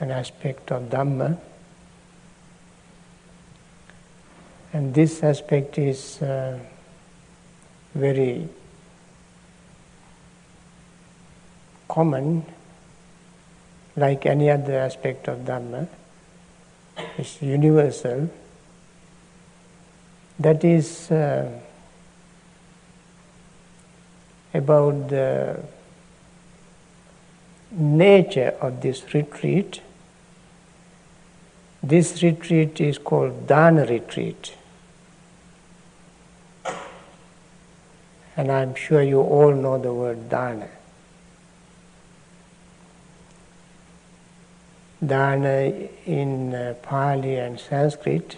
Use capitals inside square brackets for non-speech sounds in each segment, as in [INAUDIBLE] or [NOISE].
an aspect of Dhamma. And this aspect is uh, very common, like any other aspect of Dhamma. It's universal. That is uh, about the nature of this retreat. This retreat is called Dana retreat. And I'm sure you all know the word Dana. Dana in uh, Pali and Sanskrit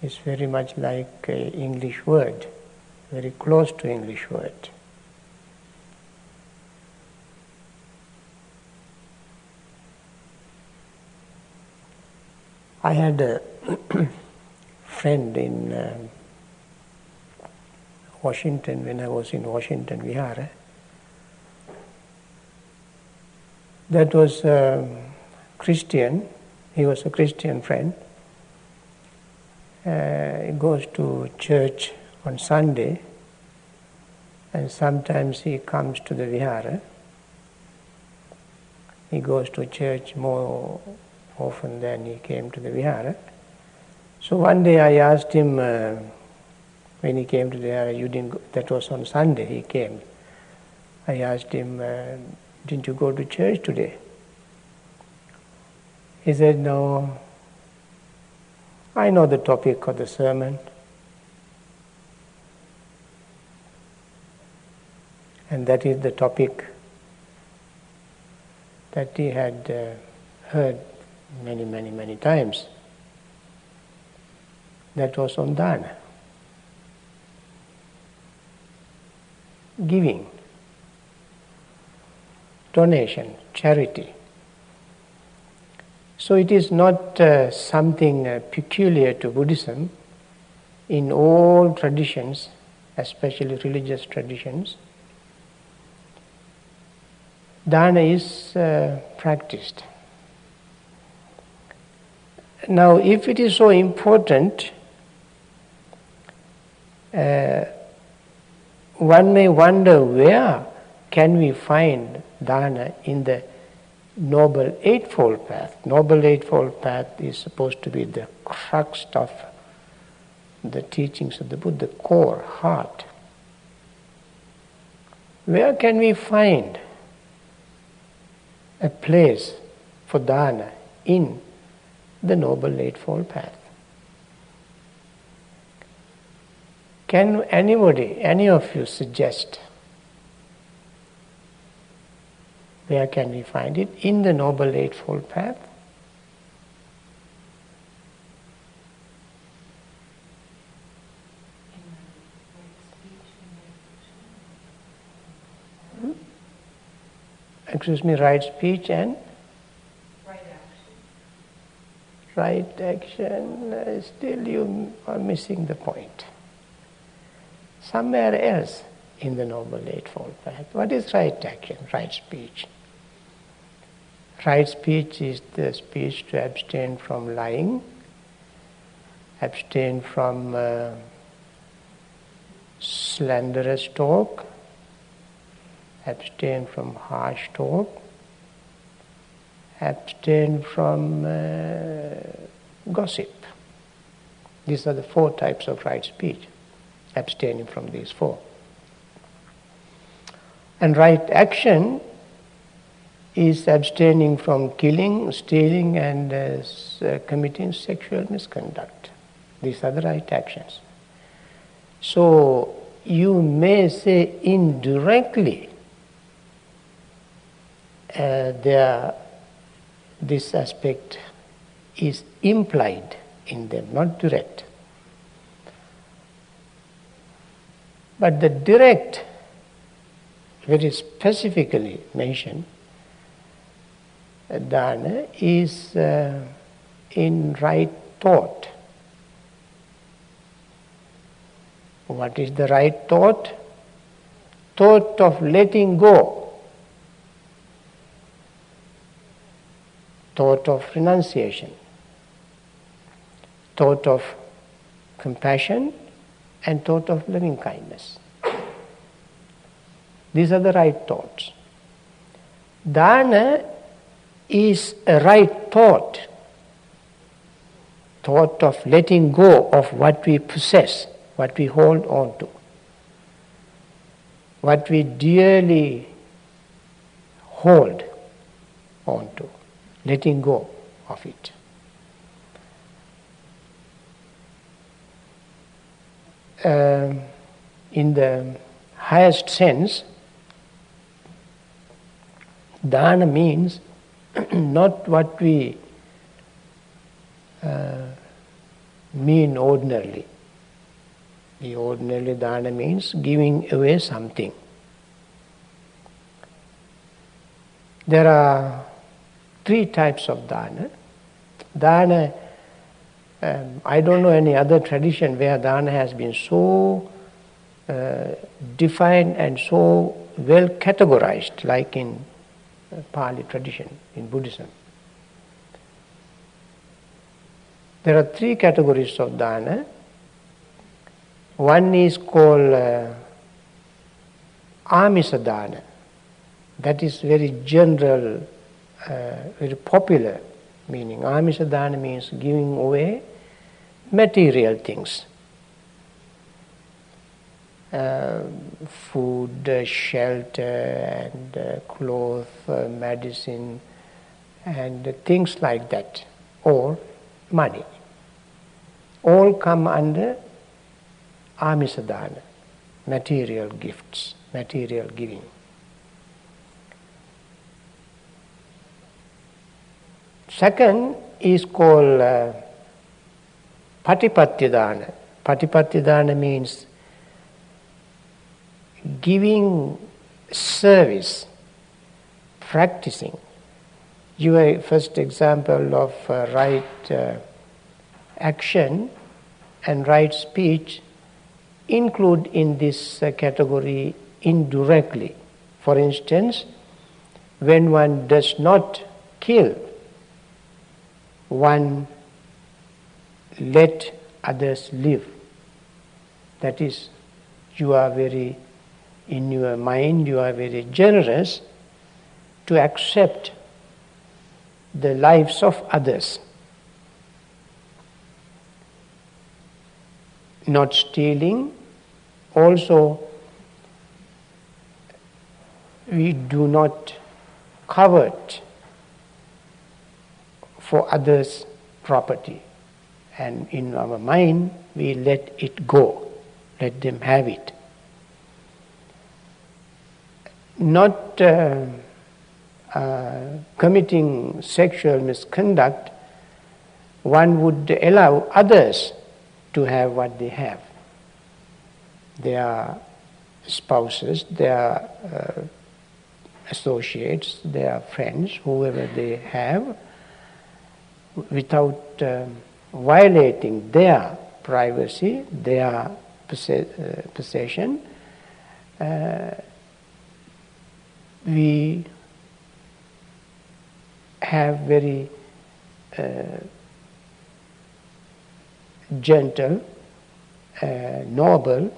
is very much like an English word, very close to English word. I had a friend in uh, Washington when I was in Washington Vihara. That was a Christian. He was a Christian friend. Uh, he goes to church on Sunday, and sometimes he comes to the Vihara. He goes to church more often than he came to the Vihara. So one day I asked him, uh, when he came to the Vihara, you didn't go, that was on Sunday he came. I asked him, uh, didn't you go to church today? He said, No, I know the topic of the sermon. And that is the topic that he had uh, heard many, many, many times. That was on dana. Giving donation, charity. So it is not uh, something uh, peculiar to Buddhism. In all traditions, especially religious traditions, dana is uh, practiced. Now, if it is so important, uh, one may wonder where can we find dana in the Noble Eightfold Path. Noble Eightfold Path is supposed to be the crux of the teachings of the Buddha, the core, heart. Where can we find a place for dana in the Noble Eightfold Path? Can anybody, any of you suggest Where can we find it? In the Noble Eightfold Path. Hmm? Excuse me, right speech and? Right action. Right action, uh, still you are missing the point. Somewhere else in the Noble Eightfold Path. What is right action, right speech? Right speech is the speech to abstain from lying, abstain from uh, slanderous talk, abstain from harsh talk, abstain from uh, gossip. These are the four types of right speech, abstaining from these four. And right action is abstaining from killing, stealing, and uh, uh, committing sexual misconduct. These are the right actions. So you may say indirectly uh, there, this aspect is implied in them, not direct. But the direct, very specifically mentioned, dana is uh, in right thought. What is the right thought? Thought of letting go. Thought of renunciation, thought of compassion, and thought of loving kindness. These are the right thoughts. Dana is a right thought, thought of letting go of what we possess, what we hold on to, what we dearly hold on to, letting go of it. Um, in the highest sense, dana means [CLEARS THROAT] not what we uh, mean ordinarily. The ordinarily dana means giving away something. There are three types of dana. Dana, um, I don't know any other tradition where dana has been so uh, defined and so well categorized, like in uh, Pali tradition, in Buddhism. There are three categories of dana. One is called uh, amisa dana. That is very general, very popular meaning. Amisa dana means giving away material things. Uh, food, uh, shelter, and uh, clothes, uh, medicine, and things like that, or money. All come under amisadana, material gifts, material giving. Second is called uh, patipattidana. Patipattidana means giving service, practicing. Your first example of uh, right uh, action and right speech include in this uh, category indirectly. For instance, when one does not kill, one let others live. That is, you are very, in your mind, you are very generous to accept the lives of others. Not stealing, also, we do not covet for others' property. And in our mind, we let it go, let them have it. Not uh, uh, committing sexual misconduct, one would allow others to have what they have. Their spouses, their uh, associates, their friends, whoever they have, without um, violating their privacy, their possession, uh, we have very uh, gentle, uh, noble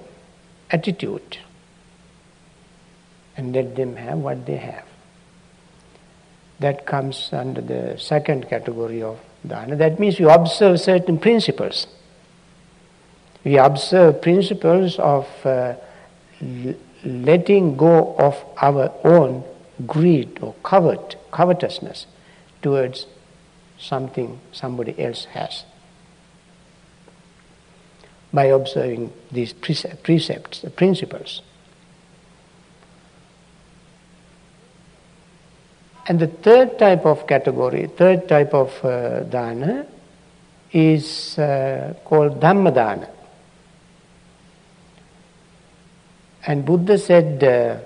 attitude and let them have what they have. That comes under the second category of dana. That means you observe certain principles. We observe principles of uh, letting go of our own greed or covet, covetousness towards something somebody else has. By observing these precepts, the principles. And the third type of category, third type of uh, dana, is uh, called Dhammadana. And Buddha said, uh,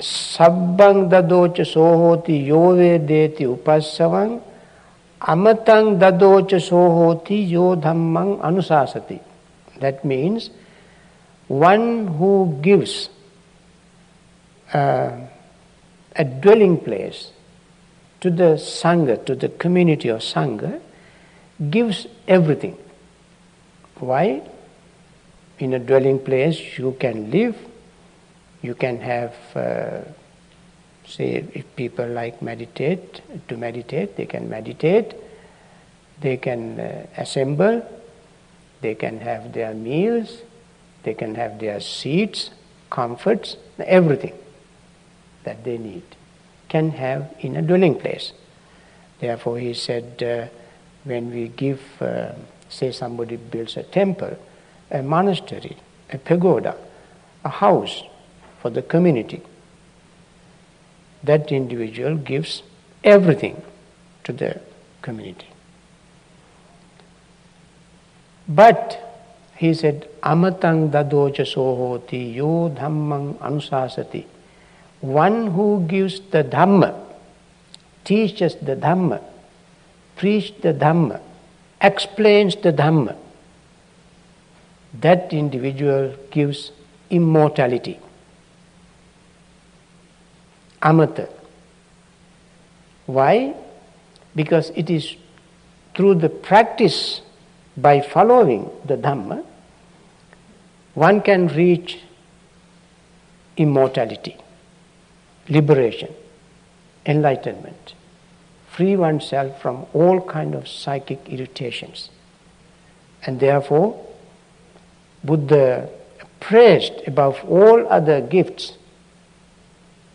Sabbang dadocha sohoti yove deti upassavang amatang dadocha sohoti yo dhammang anusasati. That means one who gives uh, a dwelling place to the Sangha, to the community of Sangha, gives everything. Why? In a dwelling place, you can live, you can have, uh, say, if people like meditate, to meditate, they can meditate, they can uh, assemble, they can have their meals, they can have their seats, comforts, everything that they need can have in a dwelling place. Therefore, he said, uh, when we give, uh, say, somebody builds a temple, a monastery, a pagoda, a house for the community, that individual gives everything to the community. But he said, Amatang dadocha sohoti yo dhammang anusasati. One who gives the Dhamma, teaches the Dhamma, preaches the Dhamma, explains the Dhamma, that individual gives immortality. Amata. Why? Because it is through the practice by following the Dhamma, one can reach immortality, liberation, enlightenment, free oneself from all kind of psychic irritations. And therefore, Buddha praised above all other gifts,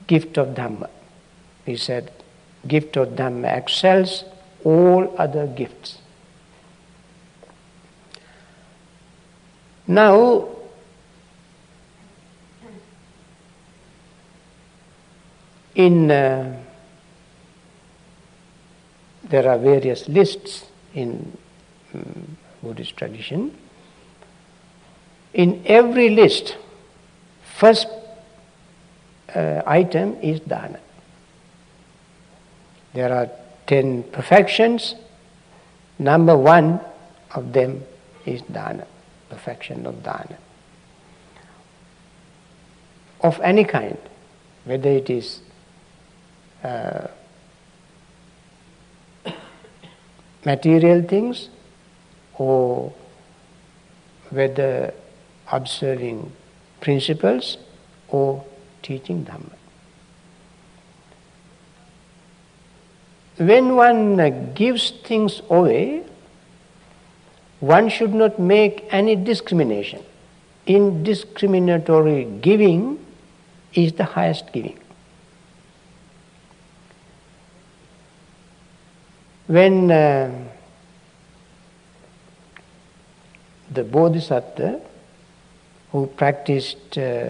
gift of Dhamma. He said, gift of Dhamma excels all other gifts. Now, in uh, there are various lists in um, Buddhist tradition. In every list, first uh, item is dana. There are ten perfections. Number one of them is dana perfection of dana. Of any kind, whether it is uh, [COUGHS] material things or whether observing principles or teaching Dhamma. When one gives things away, one should not make any discrimination. Indiscriminatory giving is the highest giving. When uh, the Bodhisattva who practiced uh,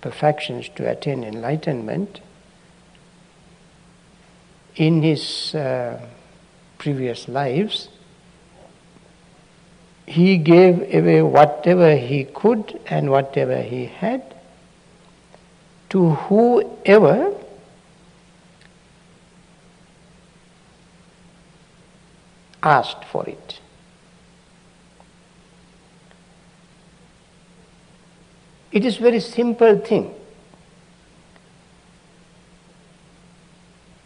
perfections to attain enlightenment, in his uh, previous lives, he gave away whatever he could and whatever he had to whoever asked for it. It is very simple thing.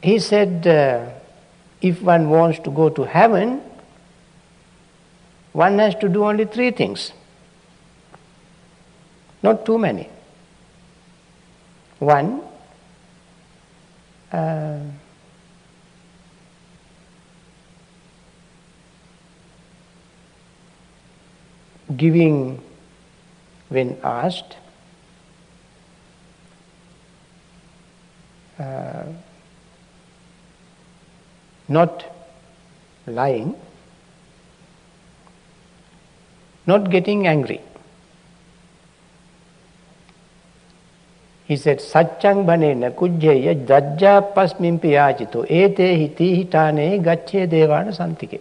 He said, uh, if one wants to go to heaven, one has to do only three things, not too many. One, uh, giving when asked, uh, not lying, not getting angry. He said, Satchang bhanena kujjaya jajja pasmimpi yachito ete hiti hitane gacche devana santike.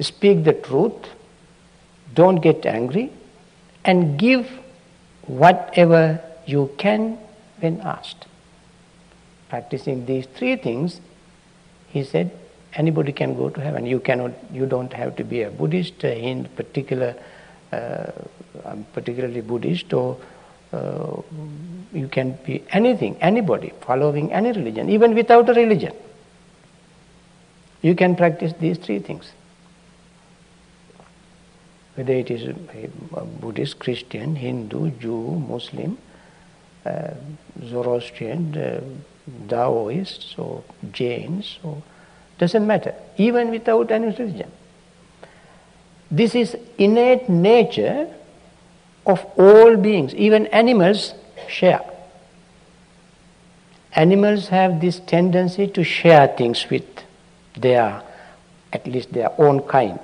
Speak the truth, don't get angry, and give whatever you can when asked. Practicing these three things, he said, anybody can go to heaven. You cannot, you don't have to be a Buddhist, in particular, uh, particularly Buddhist or uh, you can be anything, anybody, following any religion, even without a religion. You can practice these three things. Whether it is Buddhist, Christian, Hindu, Jew, Muslim, uh, Zoroastrian, uh, Taoists, or Jains, or doesn't matter, even without any religion. This is innate nature of all beings, even animals share. Animals have this tendency to share things with their, at least their own kind.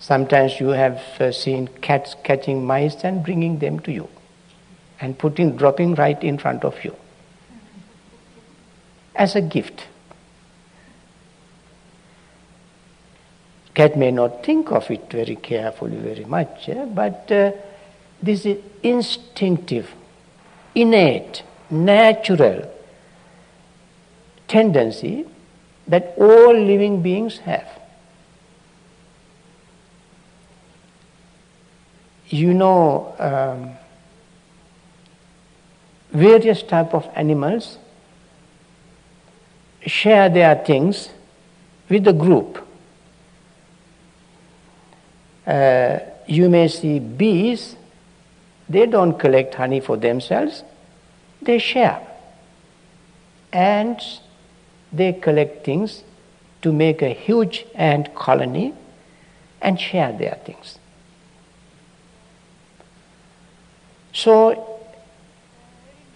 Sometimes you have uh, seen cats catching mice and bringing them to you and putting, dropping right in front of you as a gift. Cat may not think of it very carefully, very much, eh? but uh, this is instinctive, innate, natural tendency that all living beings have. You know, um, various type of animals share their things with the group. Uh, you may see bees they don't collect honey for themselves, they share. Ants, they collect things to make a huge ant colony and share their things. So,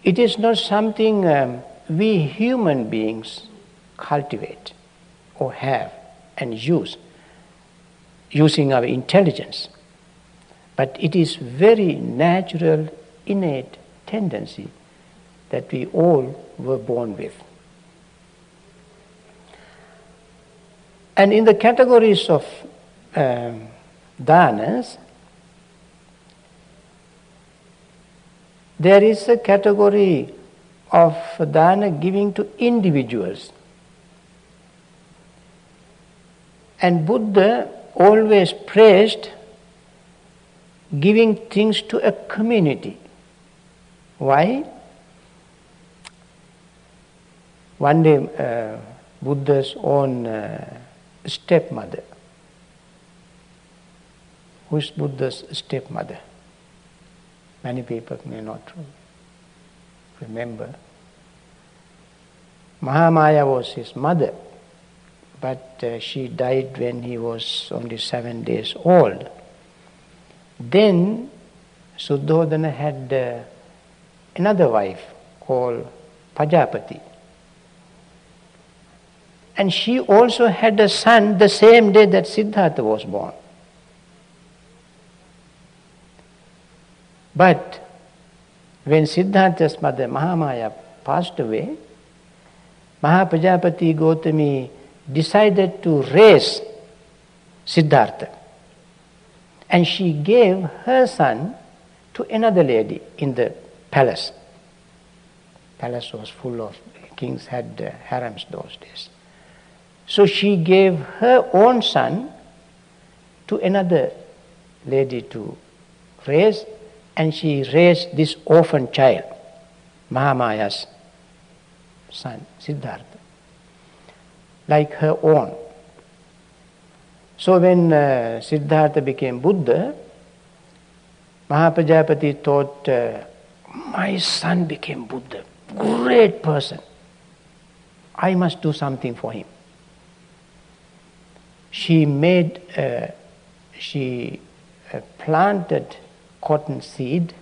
it is not something um, we human beings cultivate or have and use using our intelligence. But it is very natural, innate tendency that we all were born with. And in the categories of um, there is a category of dana giving to individuals. And Buddha always praised giving things to a community. Why? One day, uh, Buddha's own uh, stepmother. Who is Buddha's stepmother? Many people may not remember. Mahamaya was his mother, but uh, she died when he was only seven days old. Then Suddhodana had uh, another wife called Pajapati. And she also had a son the same day that Siddhartha was born. But when Siddhartha's mother Mahamaya passed away, Mahapajapati Gotami decided to raise Siddhartha. And she gave her son to another lady in the palace. Palace was full of kings had uh, harems those days. So she gave her own son to another lady to raise, and she raised this orphan child, Mahamaya's son, Siddhartha, like her own. So when uh, Siddhartha became Buddha, Mahapajapati thought, uh, my son became Buddha, great person. I must do something for him. She made, uh, she uh, planted cotton seed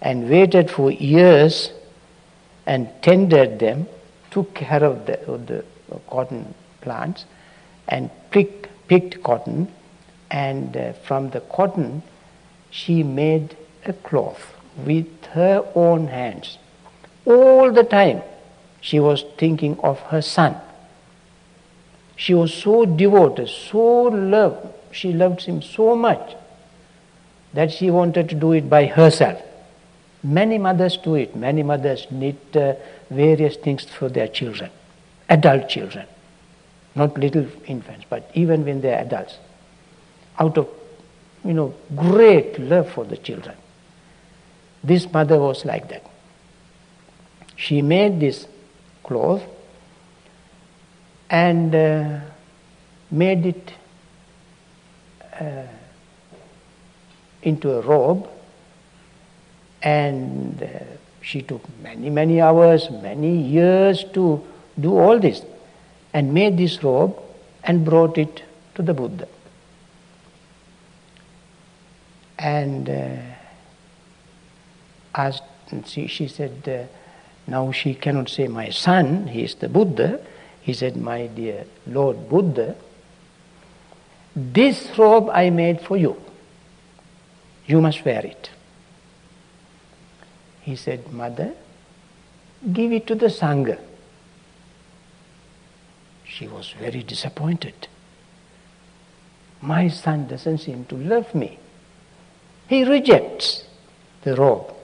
and waited for years and tended them, took care of the, of the cotton plants and picked picked cotton, and uh, from the cotton she made a cloth with her own hands. All the time she was thinking of her son. She was so devoted, so loved, she loved him so much that she wanted to do it by herself. Many mothers do it. Many mothers knit uh, various things for their children, adult children not little infants, but even when they are adults, out of you know great love for the children. This mother was like that. She made this cloth and uh, made it uh, into a robe and uh, she took many, many hours, many years to do all this and made this robe and brought it to the Buddha. And uh, asked, she, she said, uh, now she cannot say, My son, he is the Buddha. He said, My dear Lord Buddha, this robe I made for you. You must wear it. He said, Mother, give it to the Sangha. She was very disappointed. My son doesn't seem to love me. He rejects the robe.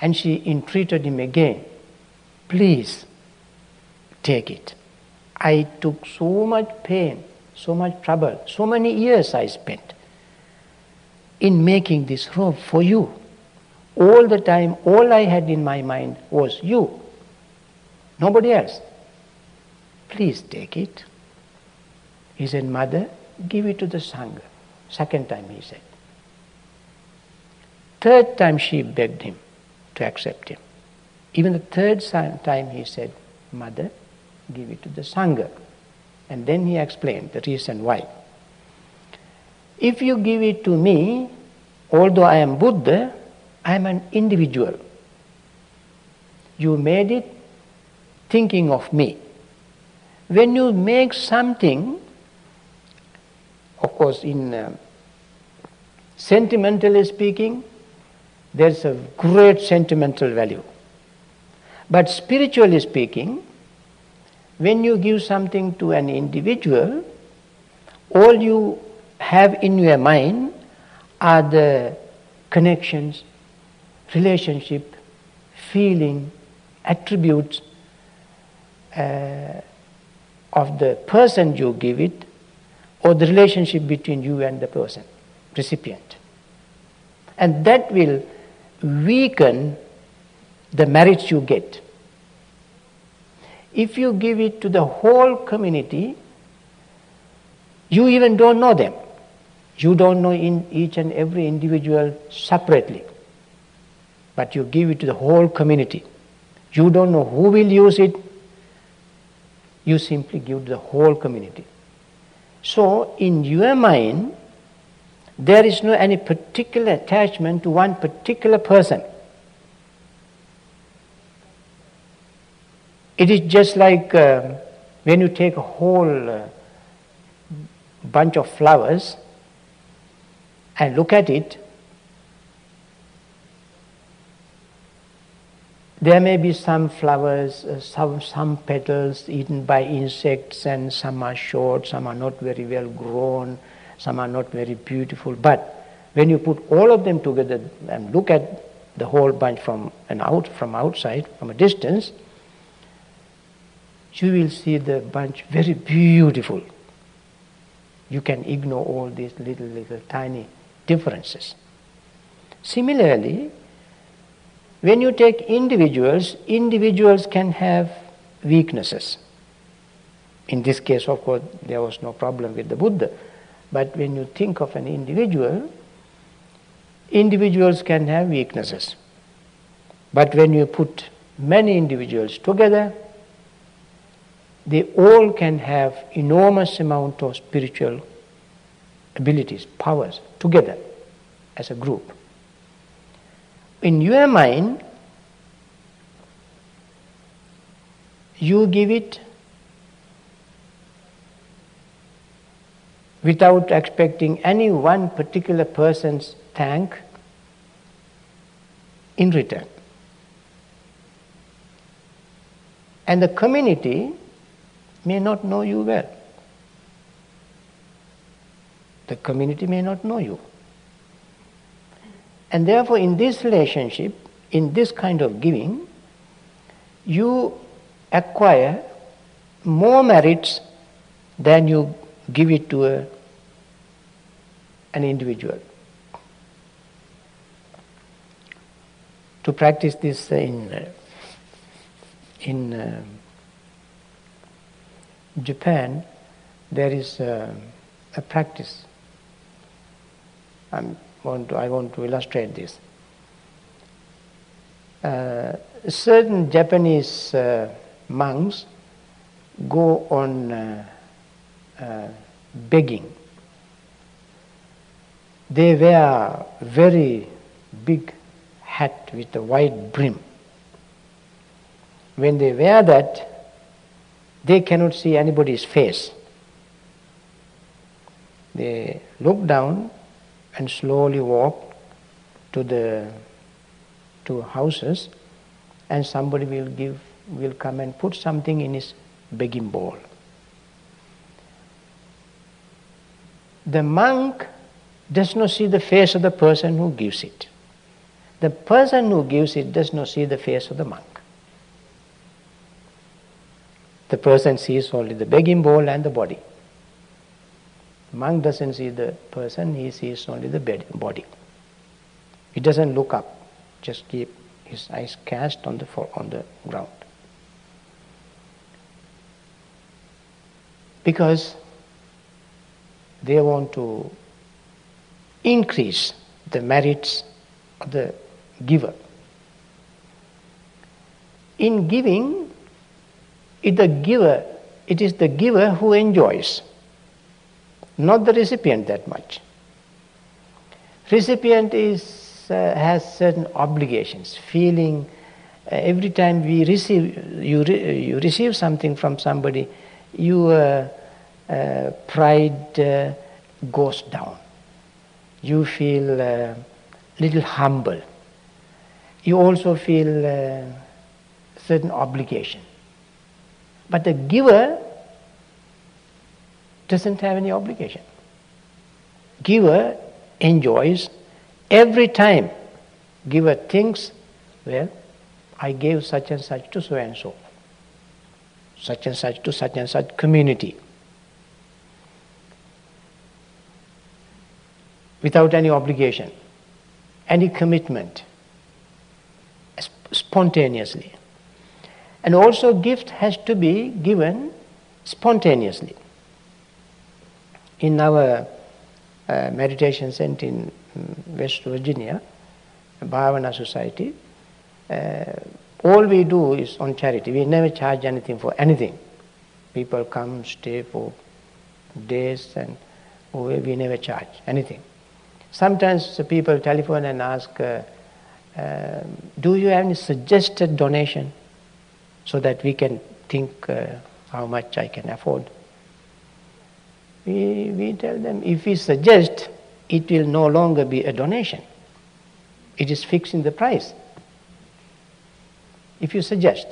And she entreated him again, please take it. I took so much pain, so much trouble, so many years I spent in making this robe for you. All the time, all I had in my mind was you, nobody else. Please take it. He said, Mother, give it to the Sangha. Second time he said. Third time she begged him to accept him. Even the third time he said, Mother, give it to the Sangha. And then he explained the reason why. If you give it to me, although I am Buddha, I am an individual. You made it thinking of me. When you make something, of course, in uh, sentimentally speaking, there's a great sentimental value. But spiritually speaking, when you give something to an individual, all you have in your mind are the connections, relationship, feeling, attributes uh, of the person you give it or the relationship between you and the person, recipient. And that will weaken the merits you get. If you give it to the whole community, you even don't know them. You don't know in each and every individual separately. But you give it to the whole community. You don't know who will use it. You simply give to the whole community. So, in your mind, there is no any particular attachment to one particular person. It is just like uh, when you take a whole uh, bunch of flowers and look at it, there may be some flowers, uh, some, some petals eaten by insects, and some are short, some are not very well grown, some are not very beautiful. But when you put all of them together and look at the whole bunch from an out from outside, from a distance, you will see the bunch very beautiful. You can ignore all these little, little tiny differences. Similarly, when you take individuals, individuals can have weaknesses. In this case, of course, there was no problem with the Buddha. But when you think of an individual, individuals can have weaknesses. But when you put many individuals together, they all can have enormous amount of spiritual abilities, powers together as a group. In your mind, you give it without expecting any one particular person's thank in return. And the community may not know you well. The community may not know you. And therefore, in this relationship, in this kind of giving, you acquire more merits than you give it to a, an individual. to practice this in in uh, Japan, there is uh, a practice. I'm want to, I want to illustrate this. Uh, certain Japanese uh, monks go on uh, uh, begging. They wear very big hat with a wide brim. When they wear that, they cannot see anybody's face. They look down and slowly walk to the two houses and somebody will give will come and put something in his begging bowl. The monk does not see the face of the person who gives it. The person who gives it does not see the face of the monk. The person sees only the begging bowl and the body. Monk doesn't see the person, he sees only the body. He doesn't look up, just keep his eyes cast on the, on the ground. Because they want to increase the merits of the giver. In giving, it the giver, it is the giver who enjoys, not the recipient that much. Recipient is, uh, has certain obligations, feeling uh, every time we receive, you, re, you receive something from somebody, your uh, pride uh, goes down. You feel a uh, little humble. You also feel uh, certain obligation. But the giver doesn't have any obligation. Giver enjoys every time. Giver thinks, well, I gave such and such to so and so, such and such to such and such community. Without any obligation, any commitment, spontaneously. And also, gift has to be given spontaneously. In our uh, meditation center in mm, West Virginia, Bhavana Society, uh, all we do is on charity. We never charge anything for anything. People come, stay for days, and we never charge anything. Sometimes people telephone and ask, uh, uh, Do you have any suggested donation? So that we can think uh, how much I can afford. We, we tell them if we suggest, it will no longer be a donation. It is fixing the price. If you suggest,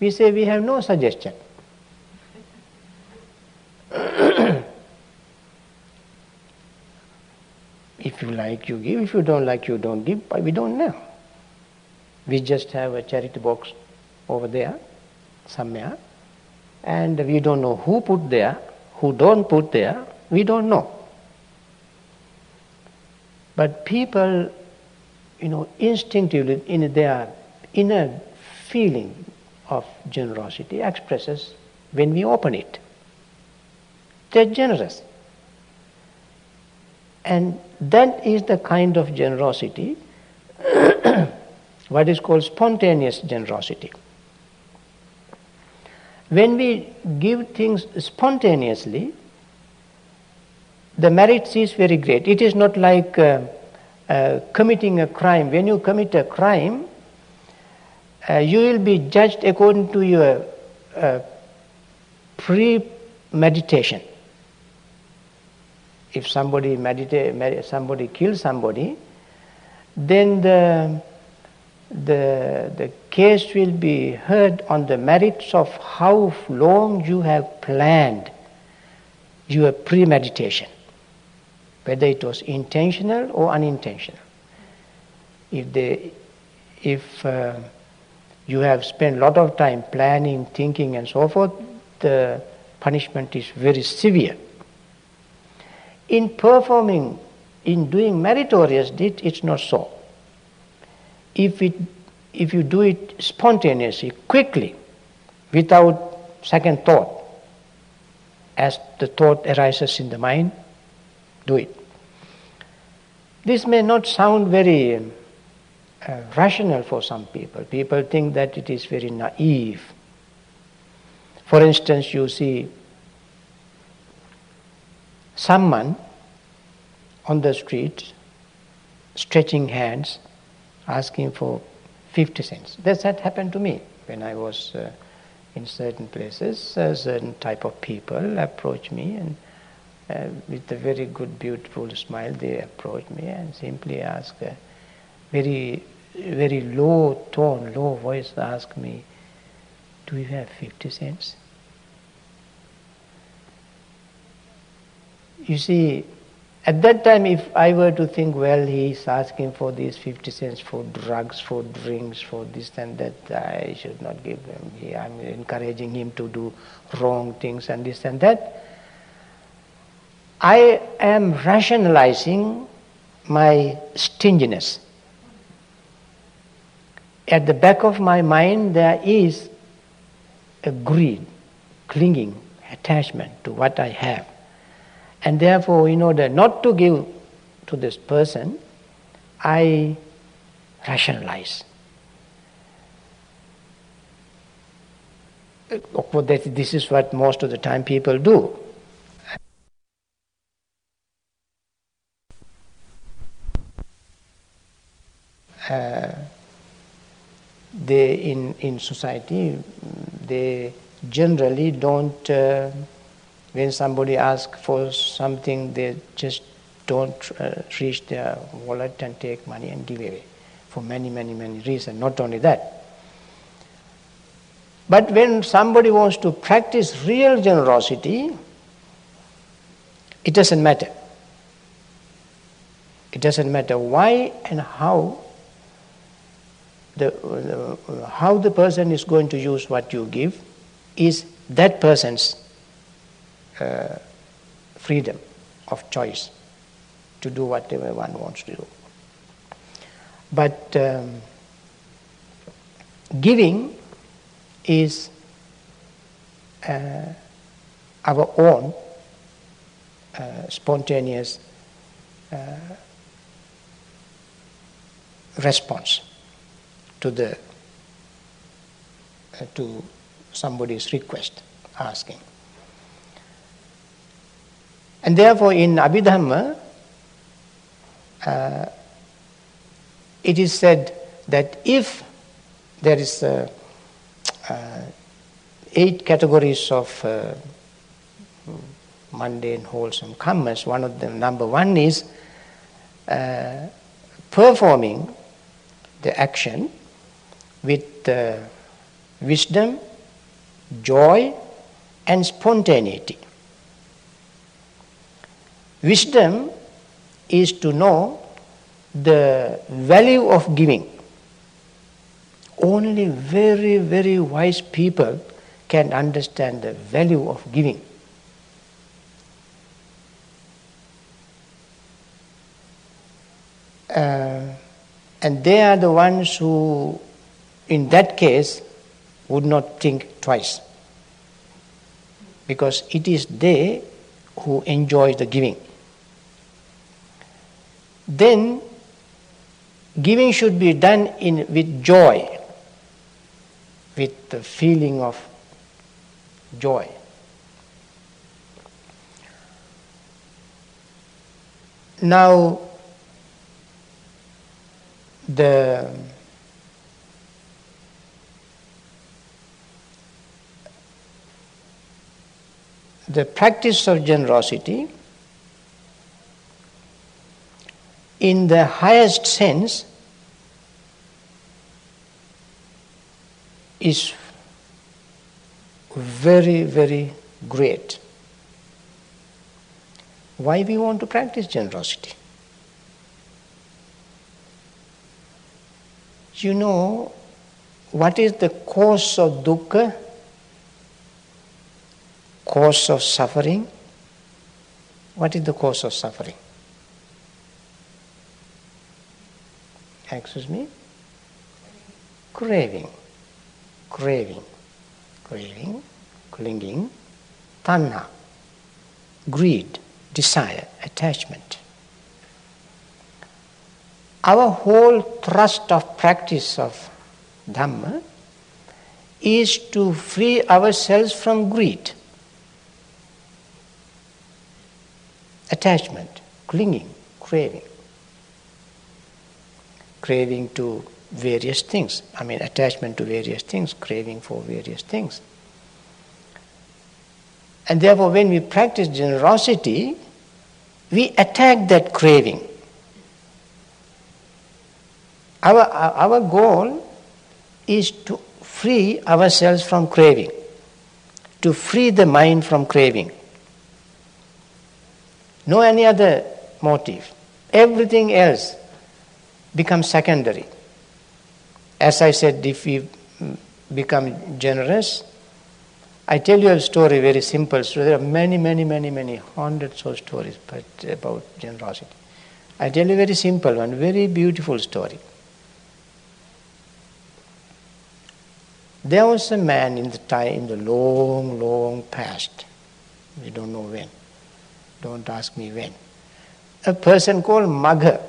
we say we have no suggestion. [COUGHS] if you like, you give. If you don't like, you don't give. But we don't know. We just have a charity box over there, somewhere, and we don't know who put there, who don't put there, we don't know. But people, you know, instinctively in their inner feeling of generosity expresses when we open it. They're generous. And that is the kind of generosity [COUGHS] what is called spontaneous generosity. When we give things spontaneously, the merit is very great. It is not like uh, uh, committing a crime. When you commit a crime, uh, you will be judged according to your uh, premeditation. If somebody medita- somebody kills somebody, then the the, the case will be heard on the merits of how long you have planned your premeditation, whether it was intentional or unintentional. If, they, if uh, you have spent a lot of time planning, thinking, and so forth, the punishment is very severe. In performing, in doing meritorious deed, it's not so if, it, if you do it spontaneously, quickly, without second thought, as the thought arises in the mind, do it. This may not sound very uh, rational for some people. People think that it is very naive. For instance, you see someone on the street stretching hands asking for 50 cents. That's that happened to me when I was uh, in certain places. A certain type of people approach me and uh, with a very good, beautiful smile, they approach me and simply ask a very, very low tone, low voice, ask me, "Do you have 50 cents?" You see, at that time, if I were to think, well, he's asking for these 50 cents for drugs, for drinks, for this and that, I should not give him. I'm encouraging him to do wrong things and this and that. I am rationalizing my stinginess. At the back of my mind, there is a greed, clinging, attachment to what I have. And therefore, in order not to give to this person, I rationalize. This is what most of the time people do. Uh, they in in society they generally don't uh, when somebody asks for something, they just don't uh, reach their wallet and take money and give away for many, many, many reasons. Not only that. But when somebody wants to practice real generosity, it doesn't matter. It doesn't matter why and how the, uh, how the person is going to use what you give is that person's uh, freedom of choice to do whatever one wants to do. But um, giving is uh, our own uh, spontaneous uh, response to the uh, to somebody's request asking. And therefore, in Abhidhamma, uh, it is said that if there is uh, uh, eight categories of uh, mundane, wholesome karmas, one of them, number one is uh, performing the action with uh, wisdom, joy, and spontaneity. Wisdom is to know the value of giving. Only very, very wise people can understand the value of giving. Uh, and they are the ones who, in that case, would not think twice. Because it is they who enjoy the giving then giving should be done in, with joy, with the feeling of joy. Now, the the practice of generosity in the highest sense is very, very great. Why we want to practice generosity? You know what is the cause of dukkha, cause of suffering? What is the cause of suffering? Excuse me, craving, craving, craving, clinging, tanha, greed, desire, attachment. Our whole thrust of practice of Dhamma is to free ourselves from greed, attachment, clinging, craving. Craving to various things. I mean, attachment to various things, craving for various things. And therefore, when we practice generosity, we attack that craving. Our, our goal is to free ourselves from craving, to free the mind from craving. No any other motive. Everything else becomes secondary. As I said, if we become generous, I tell you a story, very simple story. There are many, many, many, many hundreds of stories but about generosity. I tell you a very simple one, very beautiful story. There was a man in the time, in the long, long past. We don't know when. Don't ask me when. A person called Magha.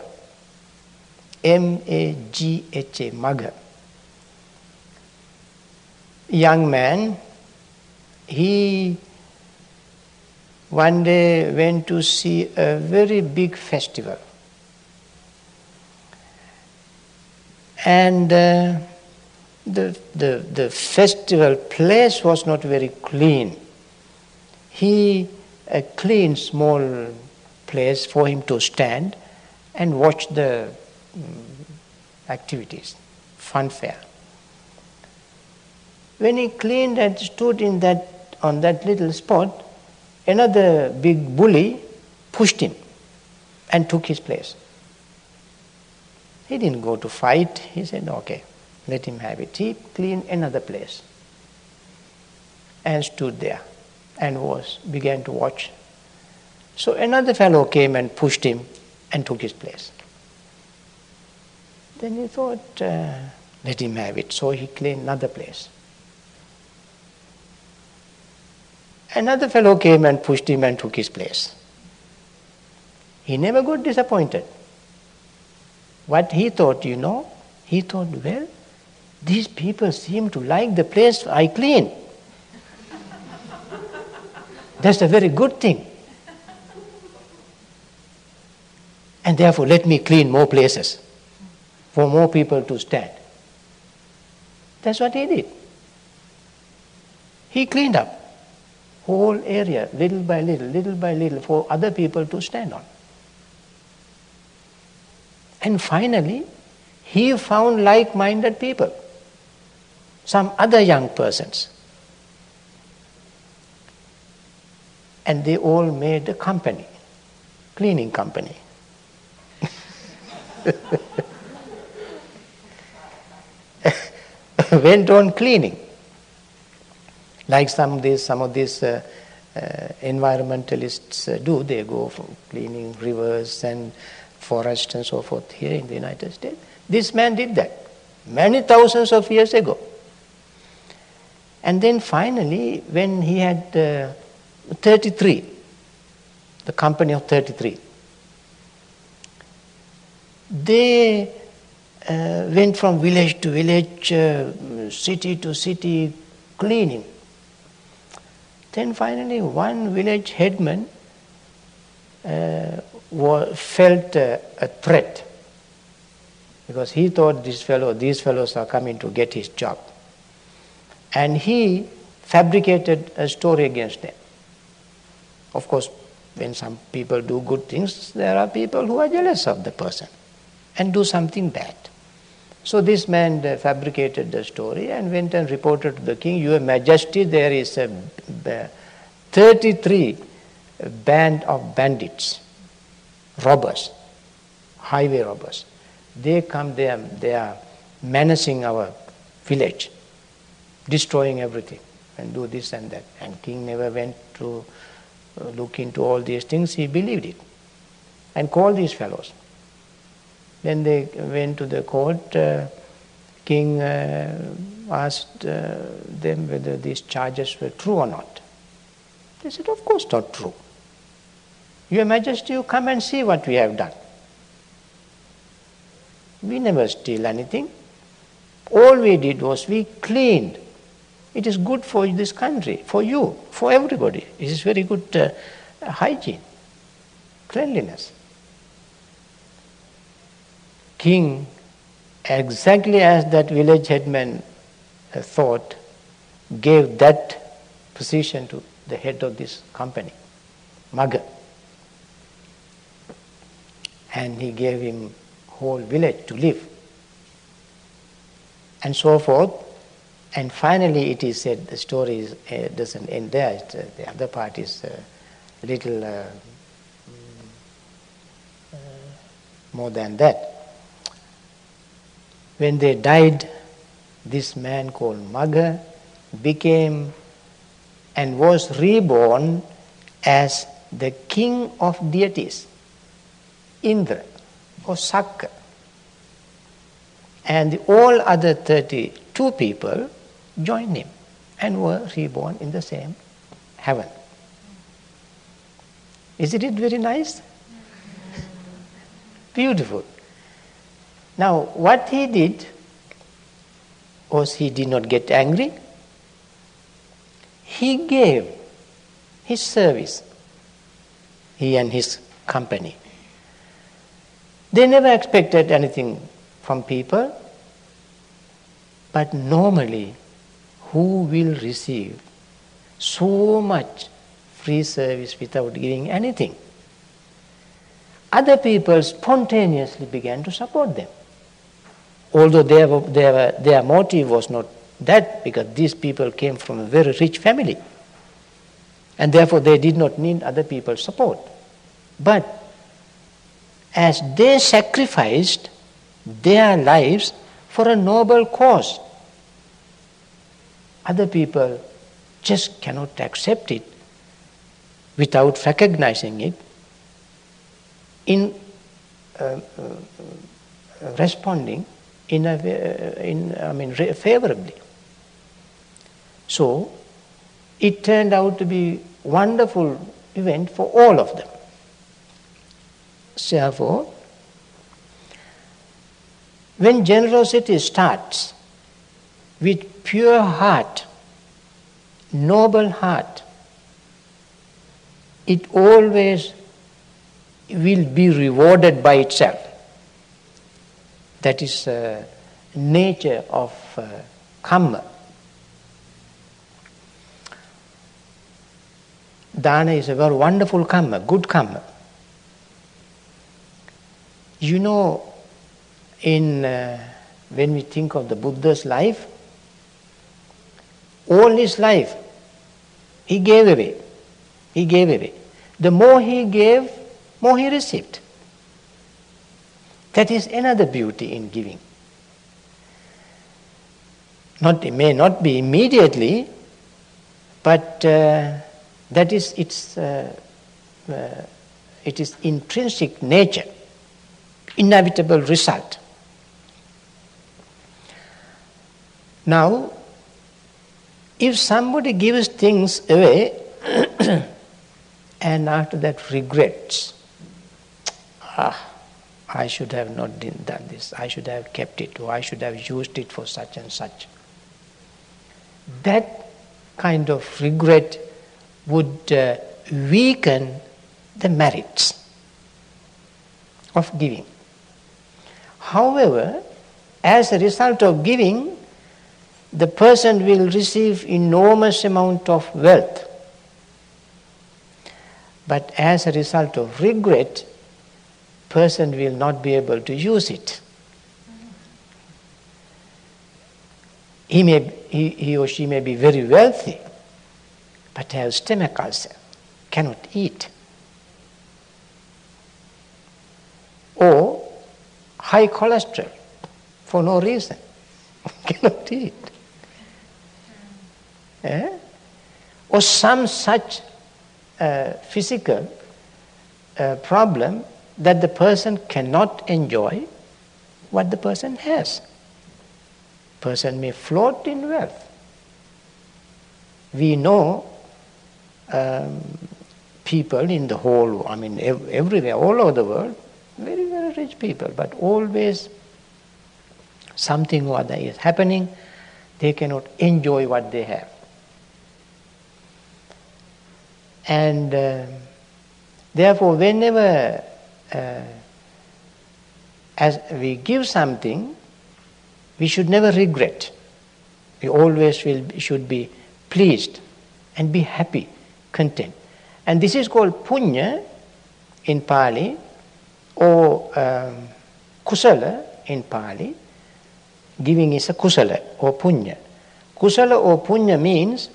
M A G H A, Magha. Young man, he one day went to see a very big festival. And uh, the, the, the festival place was not very clean. He a clean small place for him to stand and watch the Mm, activities, funfair. When he cleaned and stood in that on that little spot, another big bully pushed him and took his place. He didn't go to fight. He said, "Okay, let him have it." He cleaned another place and stood there and was began to watch. So another fellow came and pushed him and took his place. Then he thought, uh, let him have it. So he cleaned another place. Another fellow came and pushed him and took his place. He never got disappointed. What he thought, you know, he thought, well, these people seem to like the place I clean. That's a very good thing. And therefore, let me clean more places for more people to stand. That's what he did. He cleaned up whole area little by little, little by little for other people to stand on. And finally, he found like minded people, some other young persons. And they all made a company, cleaning company. [LAUGHS] [LAUGHS] Went on cleaning like some of these, some of these uh, uh, environmentalists uh, do. They go for cleaning rivers and forests and so forth here in the United States. This man did that many thousands of years ago. And then finally, when he had uh, 33, the company of 33, they uh, went from village to village, uh, city to city, cleaning then finally, one village headman uh, felt a threat because he thought this fellow, these fellows are coming to get his job. And he fabricated a story against them. Of course, when some people do good things, there are people who are jealous of the person and do something bad. So this man uh, fabricated the story and went and reported to the king, Your Majesty, there is a 33 band of bandits, robbers, highway robbers. They come there, they are menacing our village, destroying everything, and do this and that. And king never went to uh, look into all these things, he believed it and called these fellows. Then they went to the court. Uh, king uh, asked uh, them whether these charges were true or not. They said, Of course, not true. Your Majesty, you come and see what we have done. We never steal anything. All we did was we cleaned. It is good for this country, for you, for everybody. It is very good uh, hygiene, cleanliness. King, exactly as that village headman thought, gave that position to the head of this company, Magha. And he gave him whole village to live. And so forth. And finally, it is said the story is, uh, doesn't end there. It, uh, the other part is uh, little uh, mm, uh, more than that. When they died, this man called Magha became and was reborn as the king of deities, Indra or Sakka. And all other 32 people joined him and were reborn in the same heaven. Isn't it very nice? Beautiful. Now, what he did was he did not get angry. He gave his service, he and his company. They never expected anything from people, but normally, who will receive so much free service without giving anything? Other people spontaneously began to support them. Although their, their, their motive was not that, because these people came from a very rich family. And therefore, they did not need other people's support. But as they sacrificed their lives for a noble cause. Other people just cannot accept it without recognizing it in uh, uh, responding in a, in, I mean, favorably. So, it turned out to be wonderful event for all of them. Therefore, when generosity starts with pure heart, noble heart, it always will be rewarded by itself. That is uh, nature of uh, karma. Dana is a very wonderful karma, good karma. You know, in uh, when we think of the Buddha's life, all his life he gave away. He gave away. The more he gave, more he received. That is another beauty in giving. Not, it may not be immediately, but uh, that is its, uh, uh, it is intrinsic nature inevitable result. Now, if somebody gives things away [CLEARS THROAT] and after that regrets, [TSK] ah, I should have not done this, I should have kept it, or I should have used it for such and such. That kind of regret would uh, weaken the merits of giving. However, as a result of giving, the person will receive enormous amount of wealth. But as a result of regret, person will not be able to use it. He, may, he, he or she may be very wealthy, but have stomach ulcer, cannot eat. Or high cholesterol for no reason. [LAUGHS] Cannot eat. Eh? Or some such uh, physical uh, problem that the person cannot enjoy what the person has. person may float in wealth. We know um, people in the whole, I mean, ev- everywhere, all over the world, very, very rich people, but always something or other is happening, they cannot enjoy what they have. And uh, therefore, whenever uh, as we give something, we should never regret. We always will, should be pleased and be happy, content. And this is called punya in Pali or um, kusala in Pali. Giving is a kusala or punya. Kusala or punya means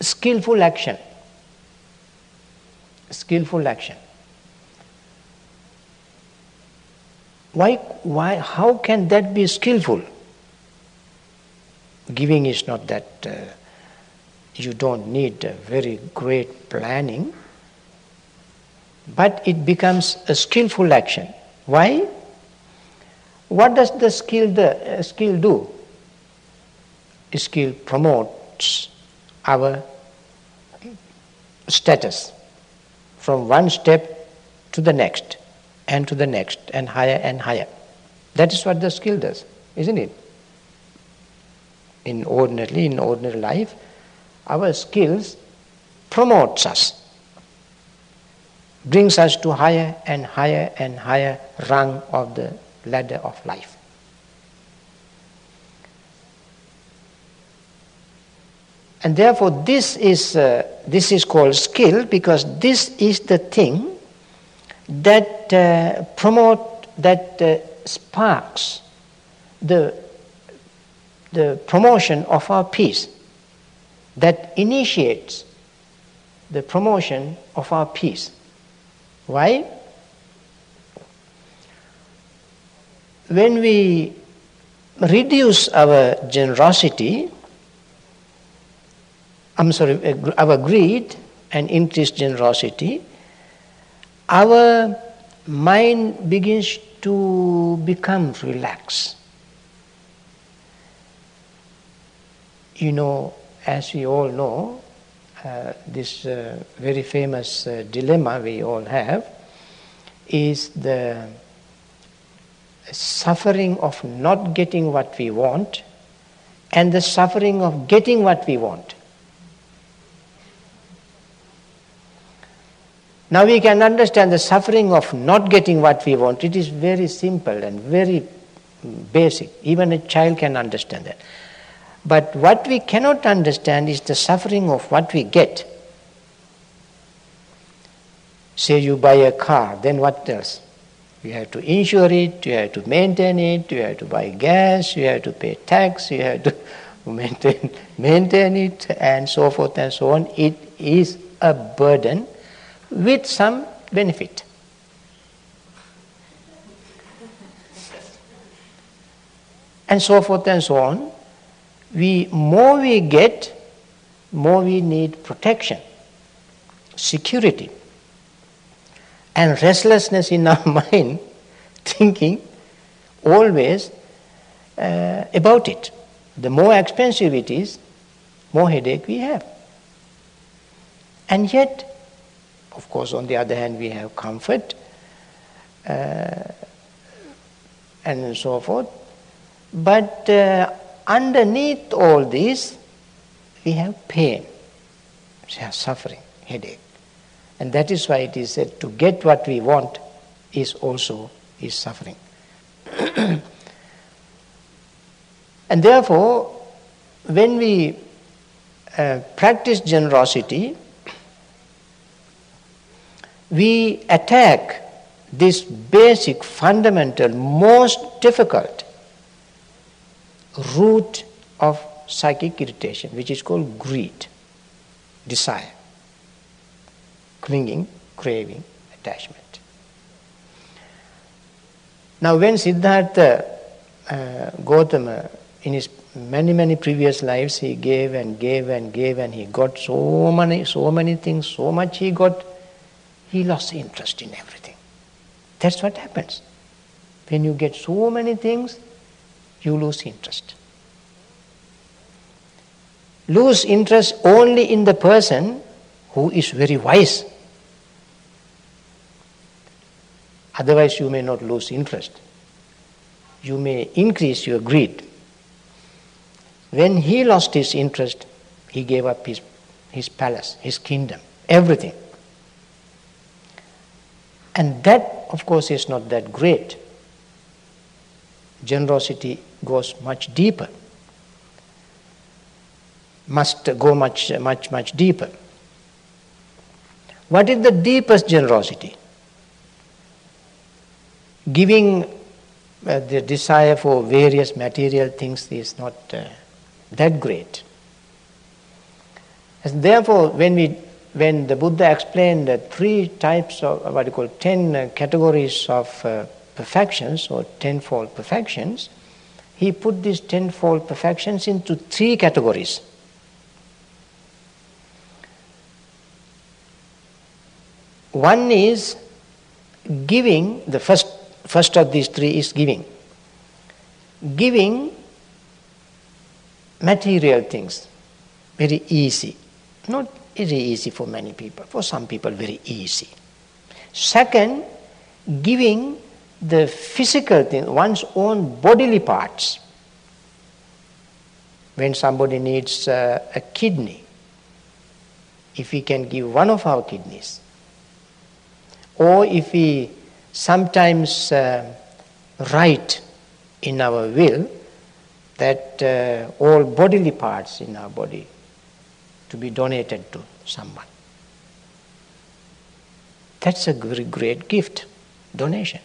skillful action. Skillful action. Why, why, how can that be skillful? Giving is not that uh, you don't need very great planning, but it becomes a skillful action. Why? What does the skill, the, uh, skill do? Skill promotes our status from one step to the next and to the next and higher and higher. That is what the skill does, isn't it? In ordinarily, in ordinary life, our skills promotes us, brings us to higher and higher and higher rung of the ladder of life. And therefore, this is, uh, this is called skill because this is the thing that uh, promote, that uh, sparks the, the promotion of our peace, that initiates the promotion of our peace. Why? When we reduce our generosity, I'm sorry, uh, our greed and increased generosity, our mind begins to become relaxed. You know, as we all know, uh, this uh, very famous uh, dilemma we all have is the suffering of not getting what we want and the suffering of getting what we want. Now we can understand the suffering of not getting what we want. It is very simple and very basic. Even a child can understand that. But what we cannot understand is the suffering of what we get. Say you buy a car, then what else? You have to insure it, you have to maintain it, you have to buy gas, you have to pay tax, you have to [LAUGHS] maintain, maintain it, and so forth and so on. It is a burden with some benefit. And so forth and so on. We more we get, more we need protection, security, and restlessness in our [LAUGHS] mind, thinking always uh, about it. The more expensive it is, more headache we have. And yet, of course, on the other hand, we have comfort uh, and so forth. But uh, underneath all this, we have pain, we have suffering, headache. And that is why it is said to get what we want is also is suffering. [CLEARS THROAT] and therefore, when we uh, practice generosity, we attack this basic, fundamental, most difficult root of psychic irritation, which is called greed, desire, clinging, craving, attachment. Now, when Siddhartha uh, Gautama, in his many, many previous lives, he gave and gave and gave, and he got so many, so many things, so much he got he lost interest in everything. That's what happens. When you get so many things, you lose interest. Lose interest only in the person who is very wise. Otherwise, you may not lose interest. You may increase your greed. When he lost his interest, he gave up his, his palace, his kingdom, everything. And that, of course, is not that great. Generosity goes much deeper, must go much, much, much deeper. What is the deepest generosity? Giving uh, the desire for various material things is not uh, that great. And therefore, when we when the Buddha explained the three types of what you call ten uh, categories of uh, perfections or tenfold perfections, he put these tenfold perfections into three categories. One is giving, the first, first of these three is giving. Giving material things, very easy. Not very easy for many people, for some people, very easy. Second, giving the physical thing, one's own bodily parts. When somebody needs uh, a kidney, if we can give one of our kidneys, or if we sometimes uh, write in our will that uh, all bodily parts in our body to be donated to someone. That's a great gift, donation.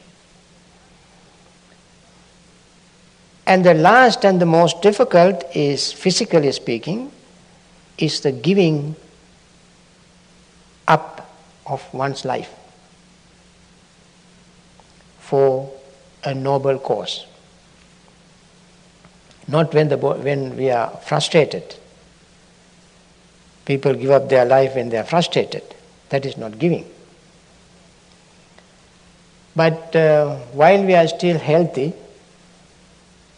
And the last and the most difficult is, physically speaking, is the giving up of one's life for a noble cause. Not when, the, when we are frustrated. People give up their life when they are frustrated. That is not giving. But uh, while we are still healthy,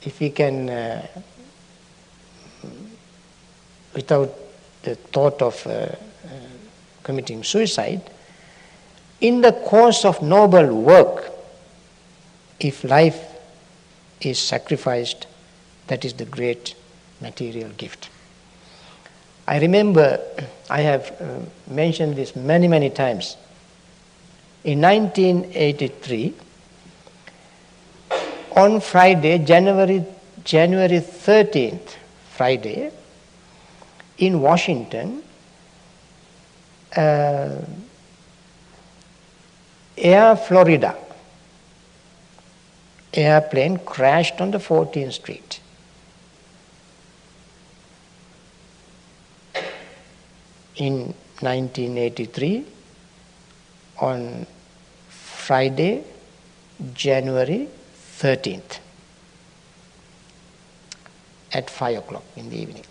if we can, uh, without the thought of uh, uh, committing suicide, in the course of noble work, if life is sacrificed, that is the great material gift. I remember I have uh, mentioned this many, many times. In 1983, on Friday, January, January 13th, Friday, in Washington, uh, Air Florida airplane crashed on the 14th Street. In 1983, on Friday, January 13th at 5 o'clock in the evening.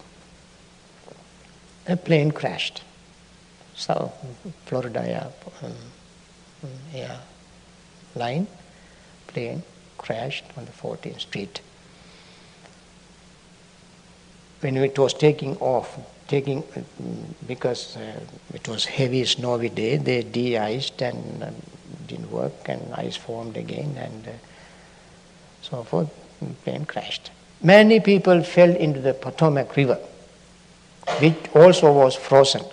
A plane crashed. So, Florida Air, um, line plane crashed on the 14th Street. When it was taking off, taking because uh, it was heavy snowy day, they de-iced and uh, didn't work, and ice formed again, and uh, so forth. Plane crashed. Many people fell into the Potomac River, which also was frozen.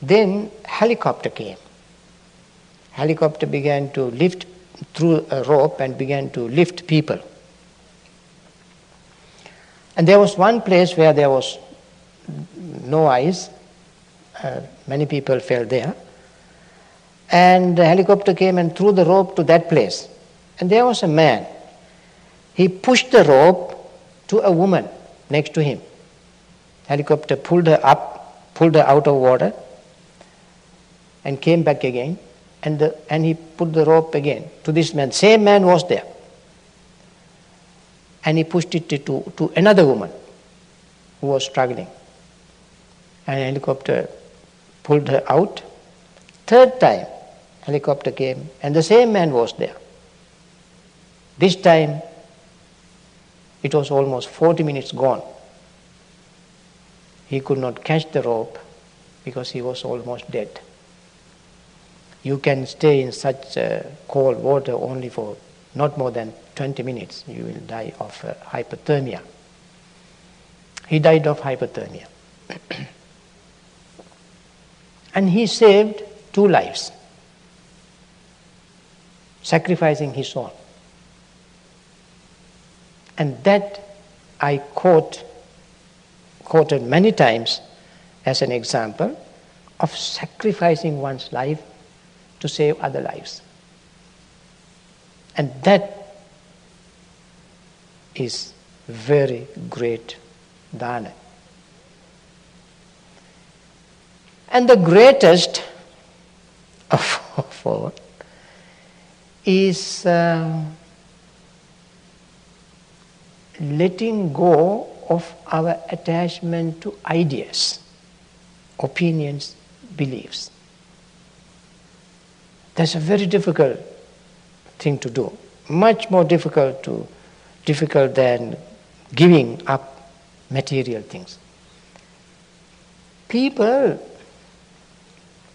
Then helicopter came helicopter began to lift through a rope and began to lift people. And there was one place where there was no ice. Uh, many people fell there. And the helicopter came and threw the rope to that place. And there was a man. He pushed the rope to a woman next to him. Helicopter pulled her up, pulled her out of water, and came back again and, the, and he put the rope again to this man. Same man was there. And he pushed it to, to another woman who was struggling. And helicopter pulled her out. Third time, helicopter came, and the same man was there. This time, it was almost 40 minutes gone. He could not catch the rope because he was almost dead. You can stay in such uh, cold water only for not more than 20 minutes. You will die of uh, hypothermia. He died of hypothermia. [CLEARS THROAT] and he saved two lives, sacrificing his own. And that I quote, quoted many times as an example of sacrificing one's life to save other lives. And that is very great dana. And the greatest of [LAUGHS] all is uh, letting go of our attachment to ideas, opinions, beliefs. That's a very difficult thing to do. Much more difficult to difficult than giving up material things. People,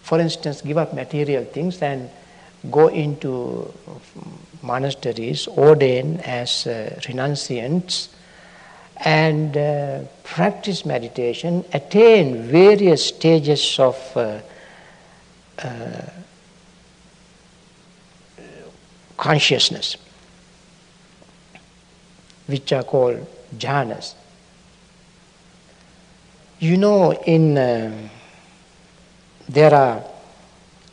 for instance, give up material things and go into monasteries, ordain as uh, renunciants, and uh, practice meditation, attain various stages of uh, uh consciousness, which are called jhanas. You know, in uh, there are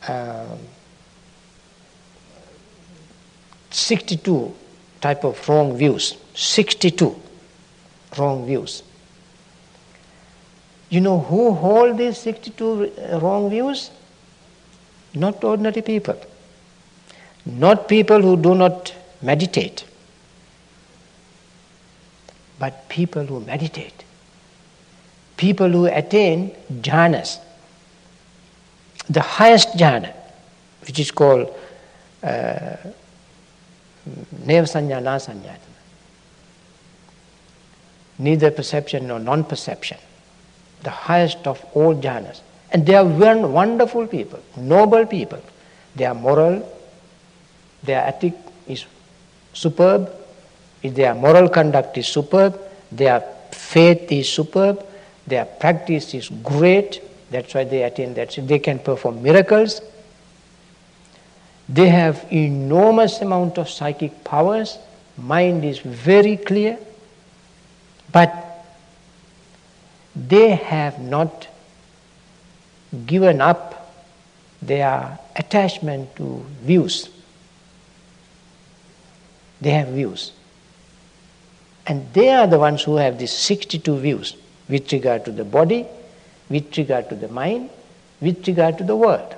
uh, 62 type of wrong views. 62 wrong views. You know who hold these 62 wrong views? Not ordinary people. Not people who do not meditate, but people who meditate. People who attain jhanas. The highest jhana, which is called uh, Neva Sanya Na Sanya. Neither perception nor non perception. The highest of all jhanas. And they are wonderful people, noble people. They are moral, their ethic is superb, their moral conduct is superb, their faith is superb, their practice is great, that's why they attain that. They can perform miracles. They have enormous amount of psychic powers. Mind is very clear. But they have not given up their attachment to views. They have views. And they are the ones who have these 62 views with regard to the body, with regard to the mind, with regard to the world.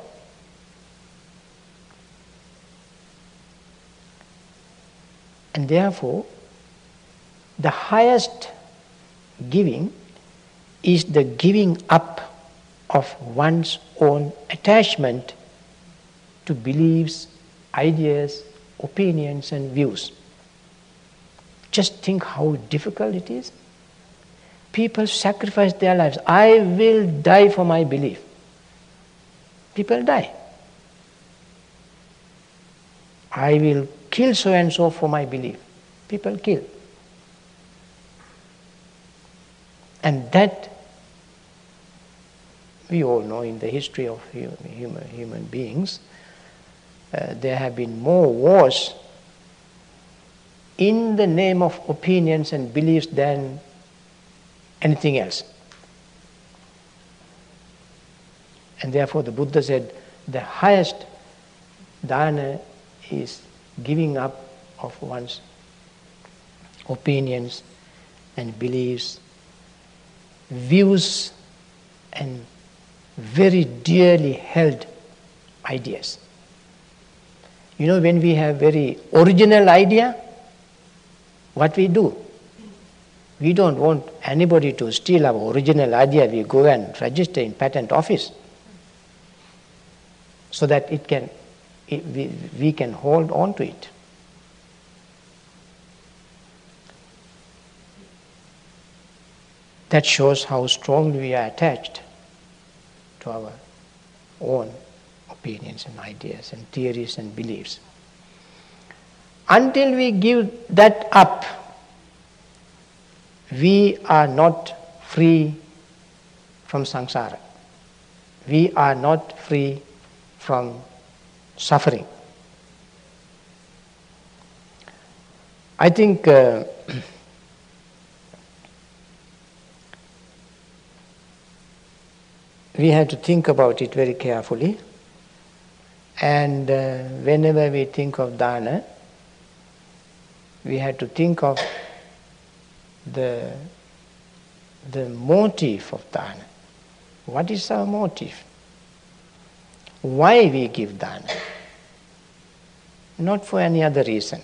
And therefore, the highest giving is the giving up of one's own attachment to beliefs, ideas, opinions and views. Just think how difficult it is. People sacrifice their lives. I will die for my belief. People die. I will kill so and so for my belief. People kill. And that we all know in the history of human, human beings uh, there have been more wars in the name of opinions and beliefs than anything else. And therefore, the Buddha said the highest dana is giving up of one's opinions and beliefs, views, and very dearly held ideas. You know, when we have very original idea, what we do? We don't want anybody to steal our original idea. We go and register in patent office so that it can it, we, we can hold on to it. That shows how strongly we are attached to our own opinions and ideas and theories and beliefs. Until we give that up, we are not free from samsara. We are not free from suffering. I think uh, [CLEARS THROAT] we have to think about it very carefully. And uh, whenever we think of dana, we have to think of the, the motive of dana. What is our motive? Why we give dana? Not for any other reason,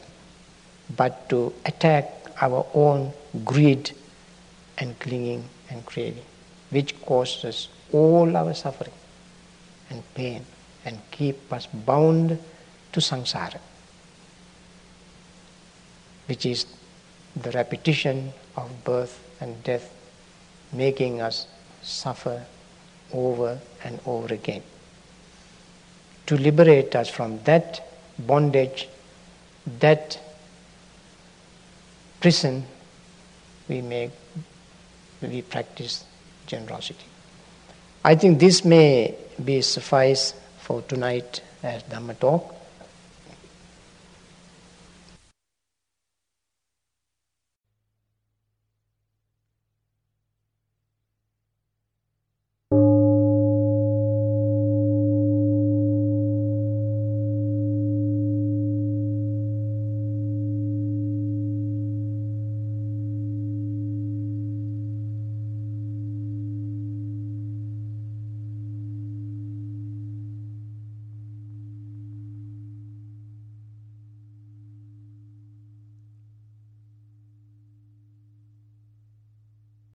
but to attack our own greed and clinging and craving, which causes all our suffering and pain and keep us bound to samsara, which is the repetition of birth and death, making us suffer over and over again. To liberate us from that bondage, that prison, we make, we practice generosity. I think this may be suffice for tonight as Dhamma talk.